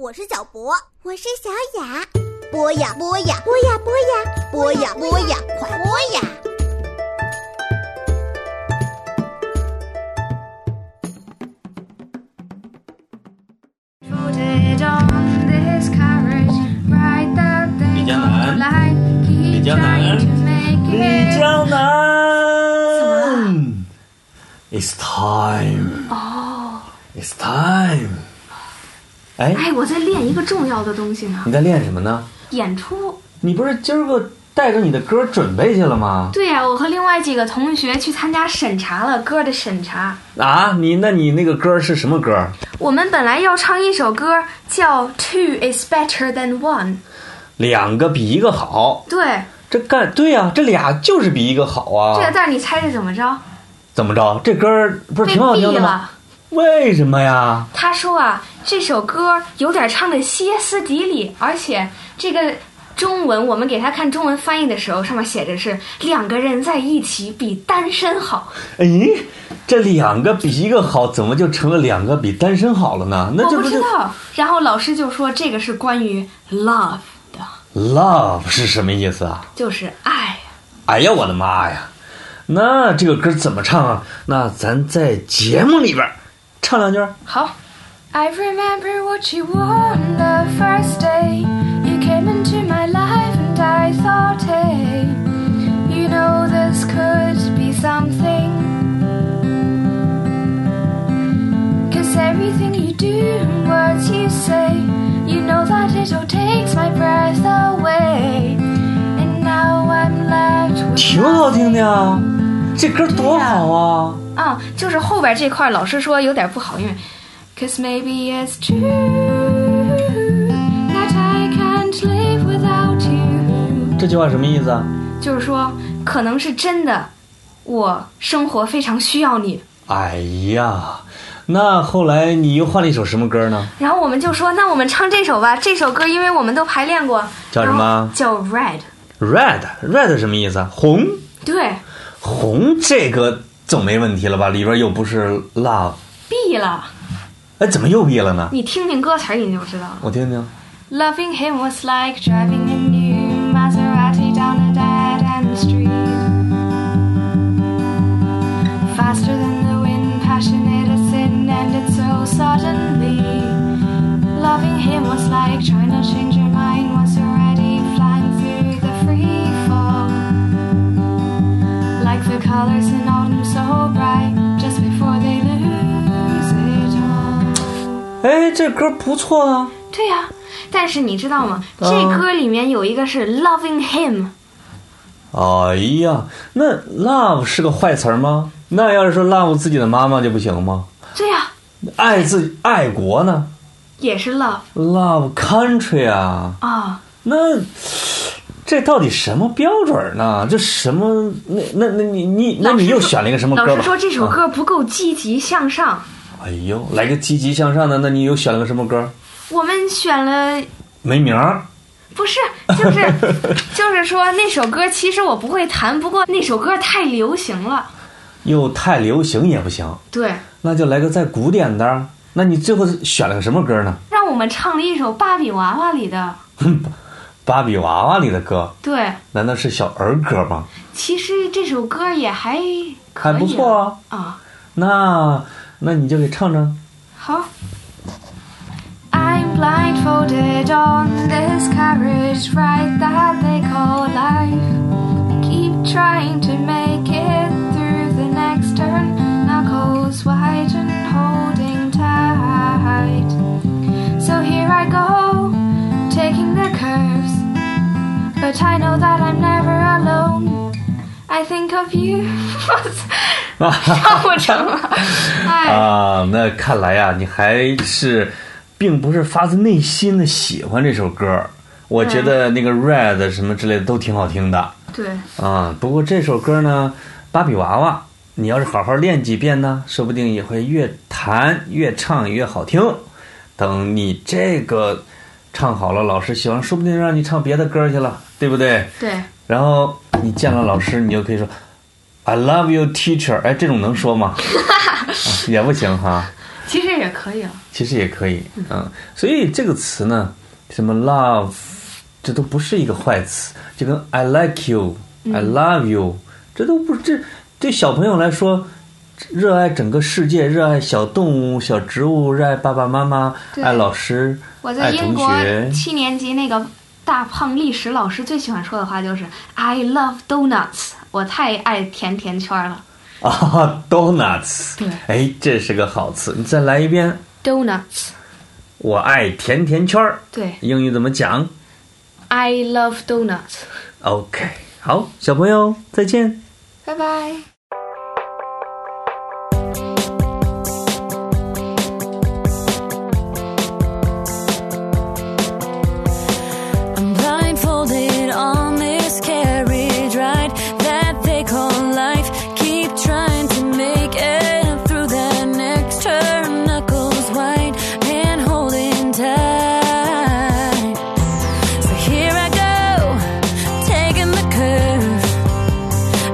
我是小博，我是小雅。播呀播呀，播呀播呀，播呀播呀，快播呀！李江南，李江南，李江南，It's time. Oh.，It's time。哎，哎，我在练一个重要的东西呢，你在练什么呢？演出。你不是今儿个带着你的歌准备去了吗？对呀、我和另外几个同学去参加审查了，歌的审查。啊，你那你那个歌是什么歌？我们本来要唱一首歌，叫《Two is better than one》。两个比一个好，对，这干对呀、这俩就是比一个好这个啊。但是你猜是怎么着？怎么着？这歌不是被挺好听毙的吗？了。为什么呀？他说啊，这首歌有点唱的歇斯底里，而且这个中文我们给他看中文翻译的时候，上面写着是两个人在一起比单身好。哎，这两个比一个好，怎么就成了两个比单身好了呢？那我这不就不知道。然后老师就说这个是关于 love 的，love 是什么意思啊？就是爱。哎呀，我的妈呀！那这个歌怎么唱啊？那咱在节目里边儿唱两句儿。好。I remember what you wore on the first day you came into my life, and I thought, hey, you know this could be something. Cause everything you do, words you say, you know that it all takes my breath away. And now I'm left with 挺好听的呀，这歌多好啊！ 啊，就是后边这块，老师说有点不好，因为 Cause maybe it's true that I can't live without you，这句话什么意思啊？就是说可能是真的，我生活非常需要你。哎呀，那后来你又换了一首什么歌呢？然后我们就说，那我们唱这首吧。这首歌因为我们都排练过，叫什么叫 Red。Red Red 什么意思啊？红对，红这个总没问题了吧？里边又不是 love，闭了。哎，怎么又闭了呢？你听听歌词你就知道了。我听听。Loving him was like driving colors in autumn so bright, just before they lose it all. 哎，这歌不错啊。对呀、但是你知道吗？嗯这歌里面有一个是 loving him，哎呀，那 love 是个坏词儿吗？那要是说 love 自己的妈妈就不行吗？对呀、爱自爱国呢也是 love？love country 啊，啊。那这到底什么标准呢？这什么？那那那你你那你又选了一个什么歌吧？老师说这首啊歌不够积极向上，哎呦，来个积极向上的，那你又选了个什么歌？我们选了。没名儿。不是，就是 就是说那首歌其实我不会弹，不过那首歌太流行了。又太流行也不行，对，那就来个再古典的。那你最后选了个什么歌呢？让我们唱了一首《芭比娃娃》里的。芭比娃娃里的歌，对，难道是小儿歌吗？其实这首歌也还可还不错啊。啊。那那你就给唱唱。好。I'm blindfolded But I know that I'm never alone. I think of you. 唱不成了，哎。啊，那看来呀、你还是并不是发自内心的喜欢这首歌。我觉得那个 Red 什么之类的都挺好听的对，啊。不过这首歌呢，芭比娃娃，你要是好好练几遍呢，说不定也会越弹越唱越好听。等你这个唱好了，老师喜欢，说不定让你唱别的歌去了，对不对？对，然后你见了老师，你就可以说 “I love you, teacher”。哎，这种能说吗？啊也不行哈。其实也可以了。其实也可以，嗯，所以这个词呢，什么 love，这都不是一个坏词，就跟 I like you，I love you，这都不这对小朋友来说，热爱整个世界，热爱小动物、小植物，热爱爸爸妈妈，爱老师，我在英国学，七年级那个大胖历史老师最喜欢说的话就是 "I love donuts"，我太爱甜甜圈了。啊，donuts，对哎，这是个好词，你再来一遍，Donuts，我爱甜甜圈儿，对英语怎么讲，I love donuts。？OK，好，小朋友再见。拜拜。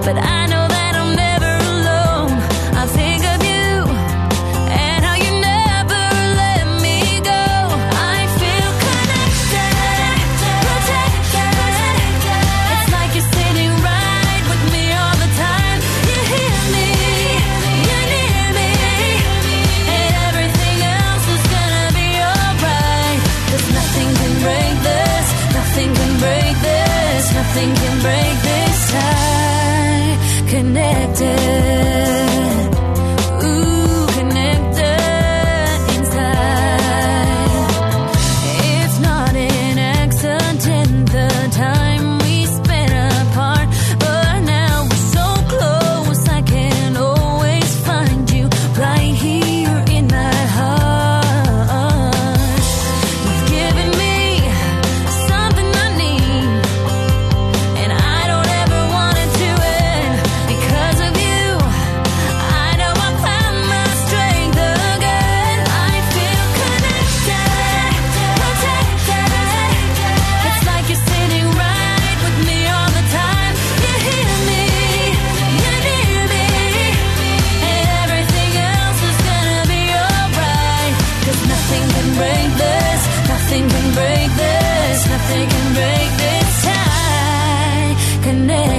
But I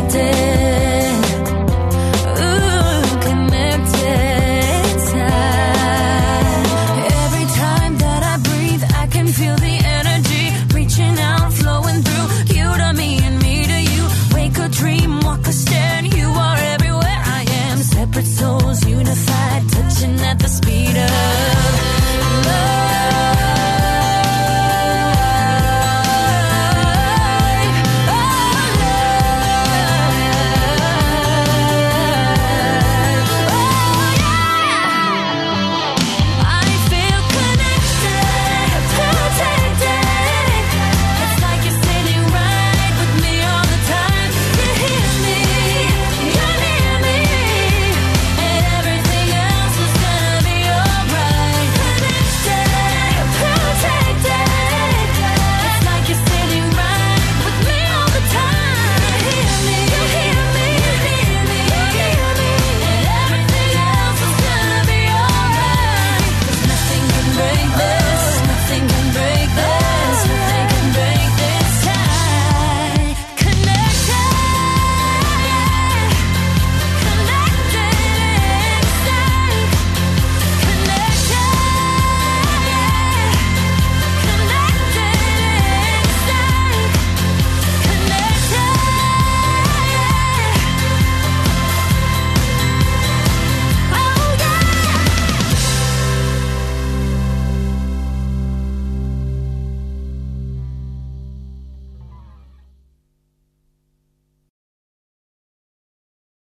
protected.